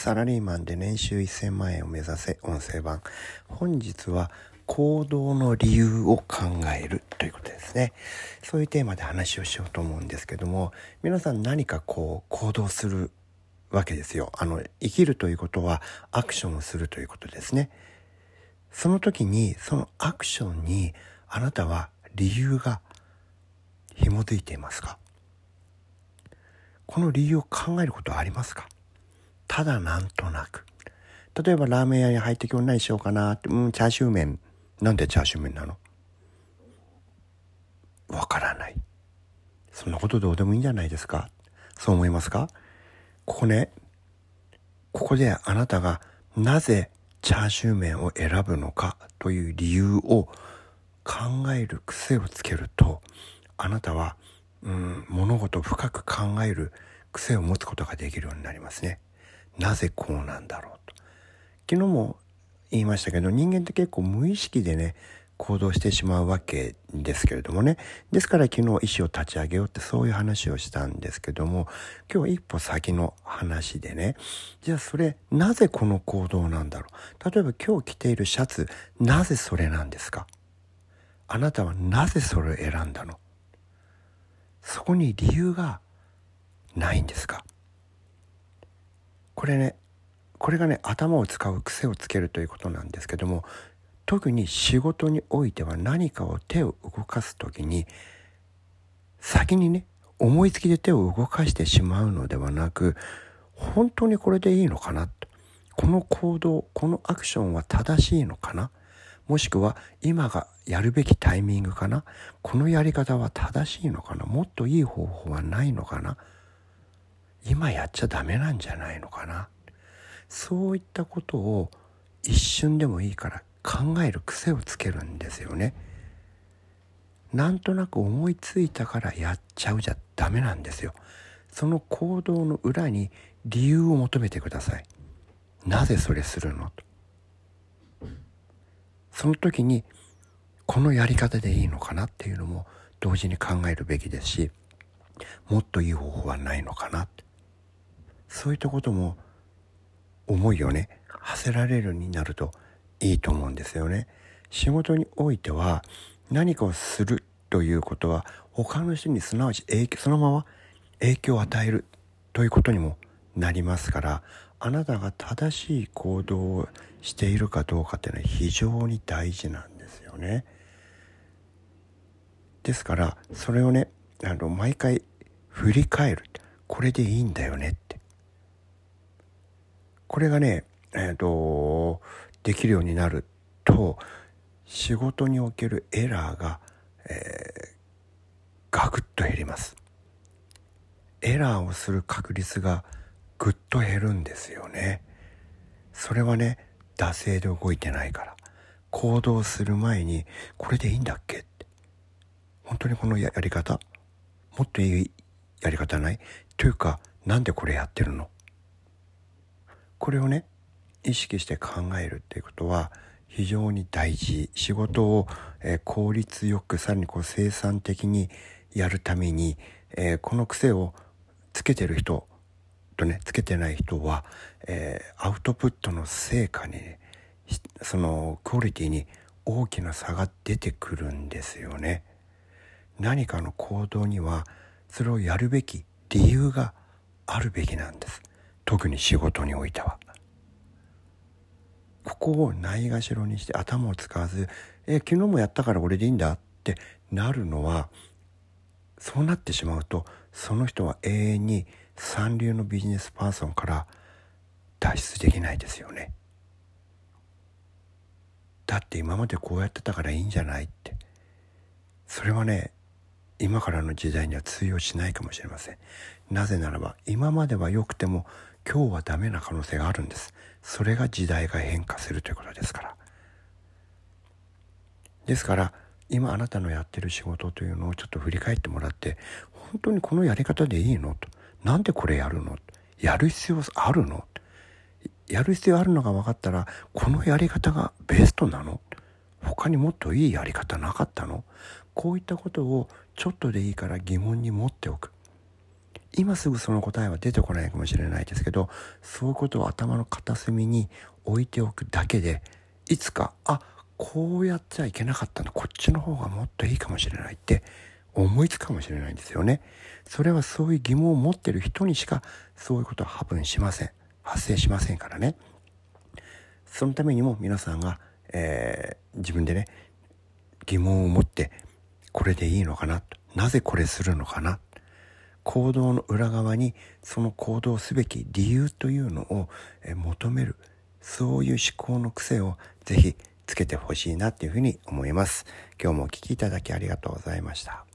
サラリーマンで年収1000万円を目指せ音声版。本日は行動の理由を考えるということですね。そういうテーマで話をしようと思うんですけども皆さん何かこう行動するわけですよ。あの生きるということはアクションをするということですね。その時にそのアクションにあなたは理由が紐づいていますか？この理由を考えることはありますか？ただなんとなく。例えばラーメン屋に入って今日何しようかなって、うん、チャーシュー麺。なんでチャーシュー麺なの？わからない。そんなことどうでもいいんじゃないですか？そう思いますか？ここね、ここであなたがなぜチャーシュー麺を選ぶのかという理由を考える癖をつけると、あなたはうん、物事を深く考える癖を持つことができるようになりますね。なぜこうなんだろうと。昨日も言いましたけど人間って結構無意識でね行動してしまうわけですけれどもね。ですから昨日意思を立ち上げようってそういう話をしたんですけども今日一歩先の話でね。じゃあそれなぜこの行動なんだろう。例えば今日着ているシャツなぜそれなんですか？あなたはなぜそれを選んだの？そこに理由がないんですか？れねこれがね頭を使う癖をつけるということなんですけども特に仕事においては何かを手を動かす時に先にね思いつきで手を動かしてしまうのではなく本当にこれでいいのかな？とこの行動このアクションは正しいのかな？もしくは今がやるべきタイミングかな？このやり方は正しいのかな？もっといい方法はないのかな？今やっちゃダメなんじゃないのかな？そういったことを一瞬でもいいから考える癖をつけるんですよね。なんとなく思いついたからやっちゃうじゃダメなんですよ。その行動の裏に理由を求めてください。なぜそれするの？と。その時にこのやり方でいいのかなっていうのも同時に考えるべきですしもっといい方法はないのかなってそういったことも思いをね馳せられるになるといいと思うんですよね。仕事においては何かをするということは他の人にすなわち影響そのまま影響を与えるということにもなりますからあなたが正しい行動をしているかどうかっていうのは非常に大事なんですよね。ですからそれをねあの毎回振り返るこれでいいんだよねこれがねえっ、ー、とできるようになると仕事におけるエラーが、えー、ガクッと減りますエラーをする確率がぐっと減るんですよね。それはね、惰性で動いてないから。行動する前に、これでいいんだっけ？って。本当にこのやり方？もっといいやり方ない？というか、なんでこれやってるの？これをね、意識して考えるっていうことは非常に大事。仕事を、えー、効率よく、さらにこう生産的にやるために、えー、この癖をつけてる人とねつけてない人は、えー、アウトプットの成果に、ね、そのクオリティに大きな差が出てくるんですよね。何かの行動にはそれをやるべき理由があるべきなんです。特に仕事においては。ここをないがしろにして頭を使わず「え昨日もやったから俺でいいんだ」ってなるのはそうなってしまうとその人は永遠に三流のビジネスパーソンから脱出できないですよね。だって今までこうやってたからいいんじゃないってそれはね今からの時代には通用しないかもしれませんなぜならば今までは良くても今日はダメな可能性があるんです。それが時代が変化するということですから。ですから今あなたのやってる仕事というのをちょっと振り返ってもらって本当にこのやり方でいいのと。なんでこれやるの？やる必要あるの？やる必要あるのが分かったらこのやり方がベストなの？他にもっといいやり方なかったの？こういったことをちょっとでいいから疑問に持っておく。今すぐその答えは出てこないかもしれないですけどそういうことを頭の片隅に置いておくだけでいつかあこうやっちゃいけなかったんだこっちの方がもっといいかもしれないって思いつくかもしれないんですよね。それはそういう疑問を持ってる人にしかそういうことは多分しません。発生しませんからね。そのためにも皆さんが、えー、自分でね疑問を持ってこれでいいのかなとなぜこれするのかな行動の裏側にその行動すべき理由というのを求めるそういう思考の癖をぜひつけてほしいなというふうに思います。今日もお聴きいただきありがとうございました。